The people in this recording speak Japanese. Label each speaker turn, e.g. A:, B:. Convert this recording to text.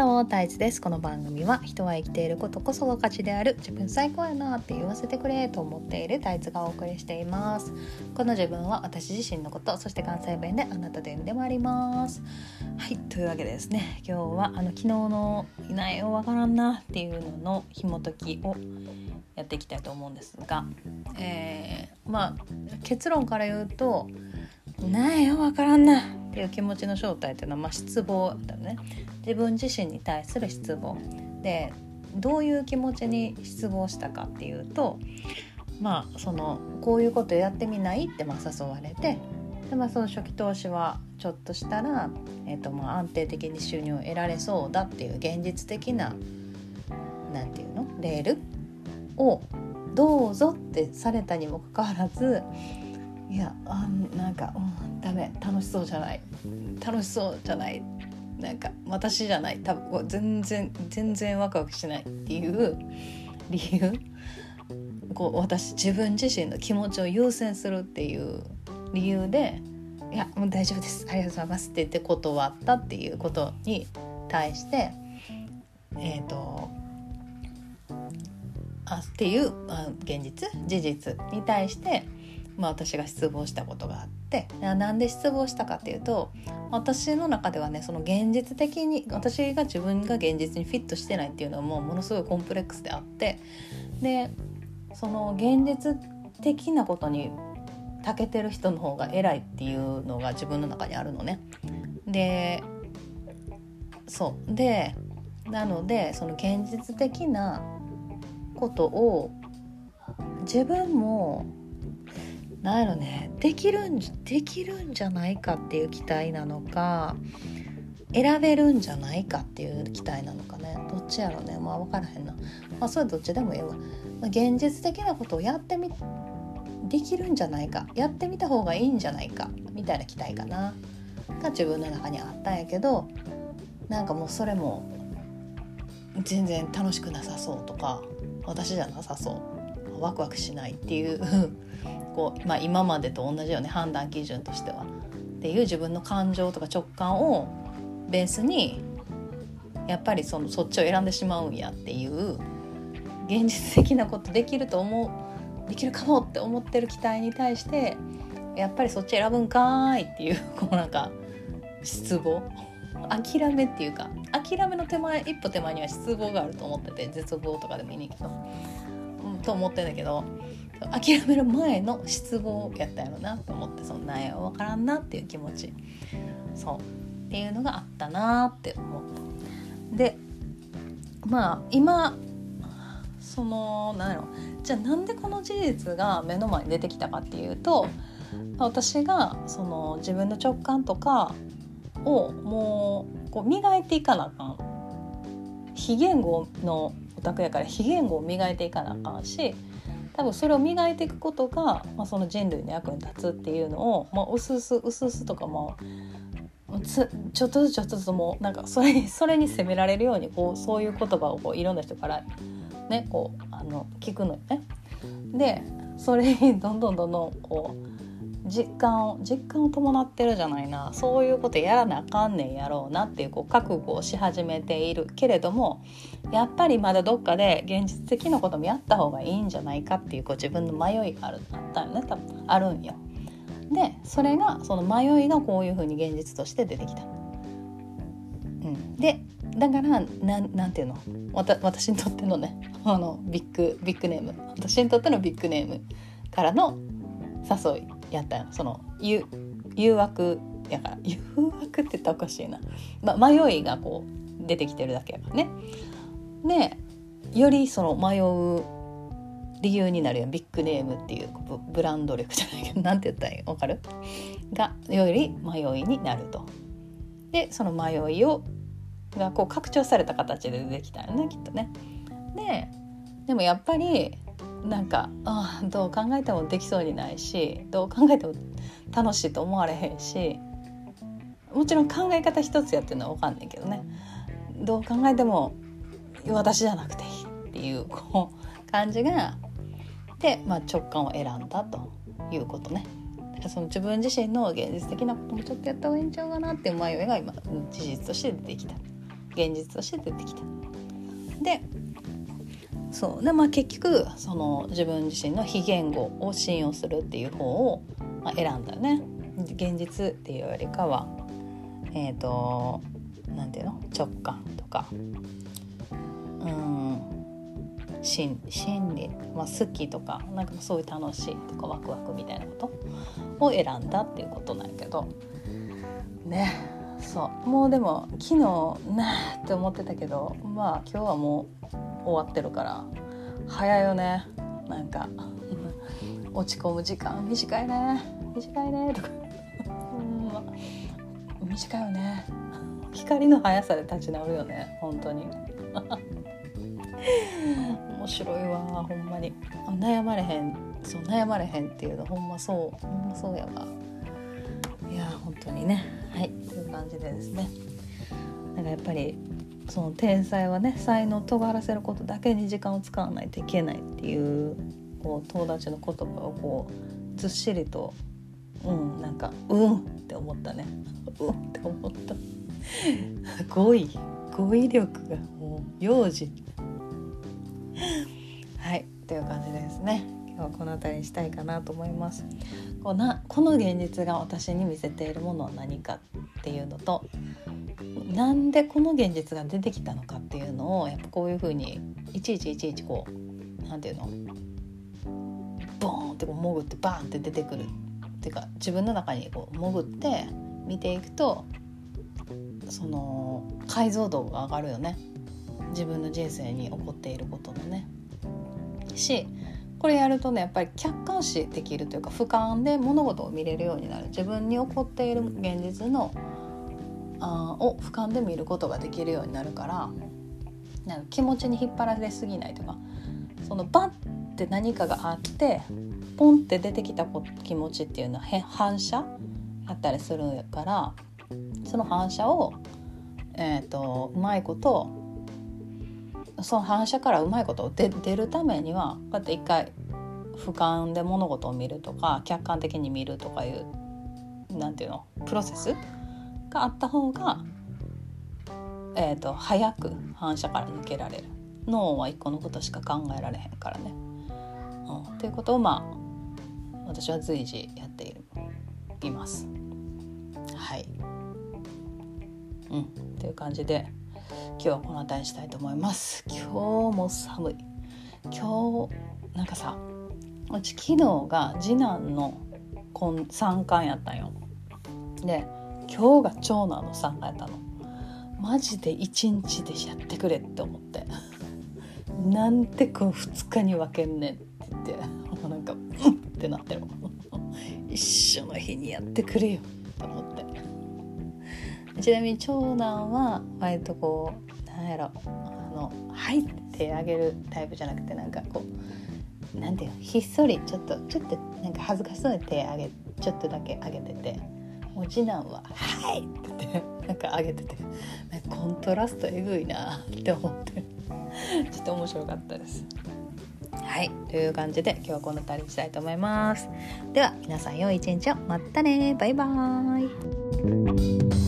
A: ロータイツです。この番組は人は生きていることこそが価値である自分最高やなって言わせてくれと思っているタイツがお送りしています。この自分は私自身のことそして関西弁であなたというでもあります。はいというわけでですね今日はあの昨日のいないよわからんなっていうのの紐解きをやっていきたいと思うんですが、えー、まあ結論から言うとないよわからんな。っていう気持ちの正体っていうのは、まあ、失望だよね。自分自身に対する失望。でどういう気持ちに失望したかっていうとまあそのこういうことやってみないってまあ誘われて。で、まあ、その初期投資はちょっとしたら、えーとまあ、安定的に収入を得られそうだっていう現実的な何て言うの？レールをどうぞってされたにもかかわらずいやあなんか、うん、ダメ楽しそうじゃない。楽しそうじゃない。なんか私じゃない。多分全然全然ワクワクしないっていう理由。こう私自分自身の気持ちを優先するっていう理由で「いやもう大丈夫です。ありがとうございます」って言って断ったっていうことに対してえっ、ー、とあっていうあ現実事実に対してまあ、私が失望したことがあってなんで失望したかっていうと私の中ではねその現実的に私が自分が現実にフィットしてないっていうのはもうものすごいコンプレックスであってでその現実的なことに長けてる人の方が偉いっていうのが自分の中にあるのね。でそうでなのでその現実的なことを自分もなんやろね。できるんできるんじゃないかっていう期待なのか選べるんじゃないかっていう期待なのかね。どっちやろね。まあ分からへんな。まあそれどっちでもいいわ、まあ、現実的なことをやってみできるんじゃないか。やってみた方がいいんじゃないか。みたいな期待かな。が自分の中にあったんやけどなんかもうそれも全然楽しくなさそうとか私じゃなさそう。ワクワクしないっていう。こう、まあ、今までと同じよね判断基準としては。っていう自分の感情とか直感をベースにやっぱりそのそっちを選んでしまうんやっていう現実的なことできると思うできるかもって思ってる期待に対してやっぱりそっち選ぶんかいっていうこうなんか失望。諦めっていうか諦めの手前一歩手前には失望があると思ってて絶望とかでもいいねんけど、うん、と思ってんだけど。諦める前の失望やったやろうなと思ってそんなんや分からんなっていう気持ちそうっていうのがあったなって思った。でまあ今その何やろ。じゃあなんでこの事実が目の前に出てきたかっていうと私がその自分の直感とかをもうこう磨いていかなあかん。非言語のオタクやから非言語を磨いていかなあかんし多分それを磨いていくことが、まあ、その人類の役に立つっていうのを、まあ、うすうすうすうすとかもちょっとずつちょっとずつもうなんかそれ それに責められるようにこうそういう言葉をこういろんな人からねこうあの聞くのよね。でそれにどんどんどんどんこう実感を実感を伴ってるじゃないな。そういうことやらなあかんねんやろうなっていうこう覚悟をし始めている。けれどもやっぱりまだどっかで現実的なこともやった方がいいんじゃないかっていうこう自分の迷いがあるあったよね。多分あるんよ。でそれがその迷いがこういうふうに現実として出てきた。うん、でだからなんなんていうの？私にとってのねあのビッグビッグネーム。私にとってのビッグネームからの誘い。やったその誘惑やから 誘惑って言ったらおかしいな、ま、迷いがこう出てきてるだけやからね。でよりその迷う理由になるよビッグネームっていうブランド力じゃないけど 何て言ったらいい分かる？がより迷いになると。でその迷いをがこう拡張された形で出てきたよねきっとね。ででもやっぱりなんかあどう考えてもできそうにないしどう考えても楽しいと思われへんしもちろん考え方一つやっていうのは分かんないけどねどう考えても私じゃなくていいっていうこう感じがで、まあ、直感を選んだということね。その自分自身の現実的なこともちょっとやった方がいいんちゃうかなっていう迷いが今事実として出てきた現実として出てきた。そう。でまあ結局その自分自身の非言語を信用するっていう方を、まあ、選んだよね。現実っていうよりかはえっ、ー、となんていうの？直感とか。うん。心心理、まあ、好きとかなんかそういう楽しいとかワクワクみたいなことを選んだっていうことなんやけど。ね。そう。もうでも昨日なって思ってたけどまあ今日はもう終わってるから。早いよね。なんか。落ち込む時間。短いね。短いね。とか。短いよね。光の速さで立ち直るよね。本当に。面白いわ。ほんまに。悩まれへん。そう悩まれへんっていうの。ほんまそう。ほんまそうやわ。いや本当にね。はい。という感じでですね。なんかやっぱりその天才はね才能を尖らせることだけに時間を使わないといけないっていうこう友達の言葉をこうずっしりとうんなんかうんって思ったね。うんって思った。語彙語彙力がもう幼児。はいという感じですね。今日はこの辺りにしたいかなと思います。こなこの現実が私に見せているものは何かっていうのとなんでこの現実が出てきたのかっていうのをやっぱこういうふうにいちいちいちいちこう何て言うの？ボーンってこう潜ってバーンって出てくるっていうか自分の中にこう潜って見ていくとその解像度が上がるよね。自分の人生に起こっていることのね。しこれやるとねやっぱり客観視できるというか俯瞰で物事を見れるようになる。自分に起こっている現実のあを俯瞰で見ることができるようになるからなんか気持ちに引っ張られすぎないとかそのバッて何かがあってポンって出てきた気持ちっていうのは反射やったりするからその反射を、えーと、うまいことその反射からうまいこと出出るためにはこうやって一回俯瞰で物事を見るとか客観的に見るとかいうなんていうのプロセスがあった方が、えーと、早く反射から抜けられる脳は一個のことしか考えられへんからね。うん、ということをまあ私は随時やっているいます。はい。うん、という感じで今日はこの辺りにしたいと思います。今日も寒い。今日なんかさうち昨日が次男の参観やったんよ。で今日が長男の参加やったの。マジで1日でやってくれって思って。なんてこう2日に分けんねんって言って。なんかうんってなってる一緒の日にやってくれよと思って。ちなみに長男は割とこうなんやろ。あの「はい」って手あげるタイプじゃなくてなんかこうなんていうひっそりちょっとちょっとなんか恥ずかしそうに手あげちょっとだけあげてて。もう次男は「はい!」って言ってなんか上げててコントラストえぐいなって思ってちょっと面白かったです。はいという感じで今日はこの辺りにしたいと思います。では皆さん良い一日をまたねバイバーイ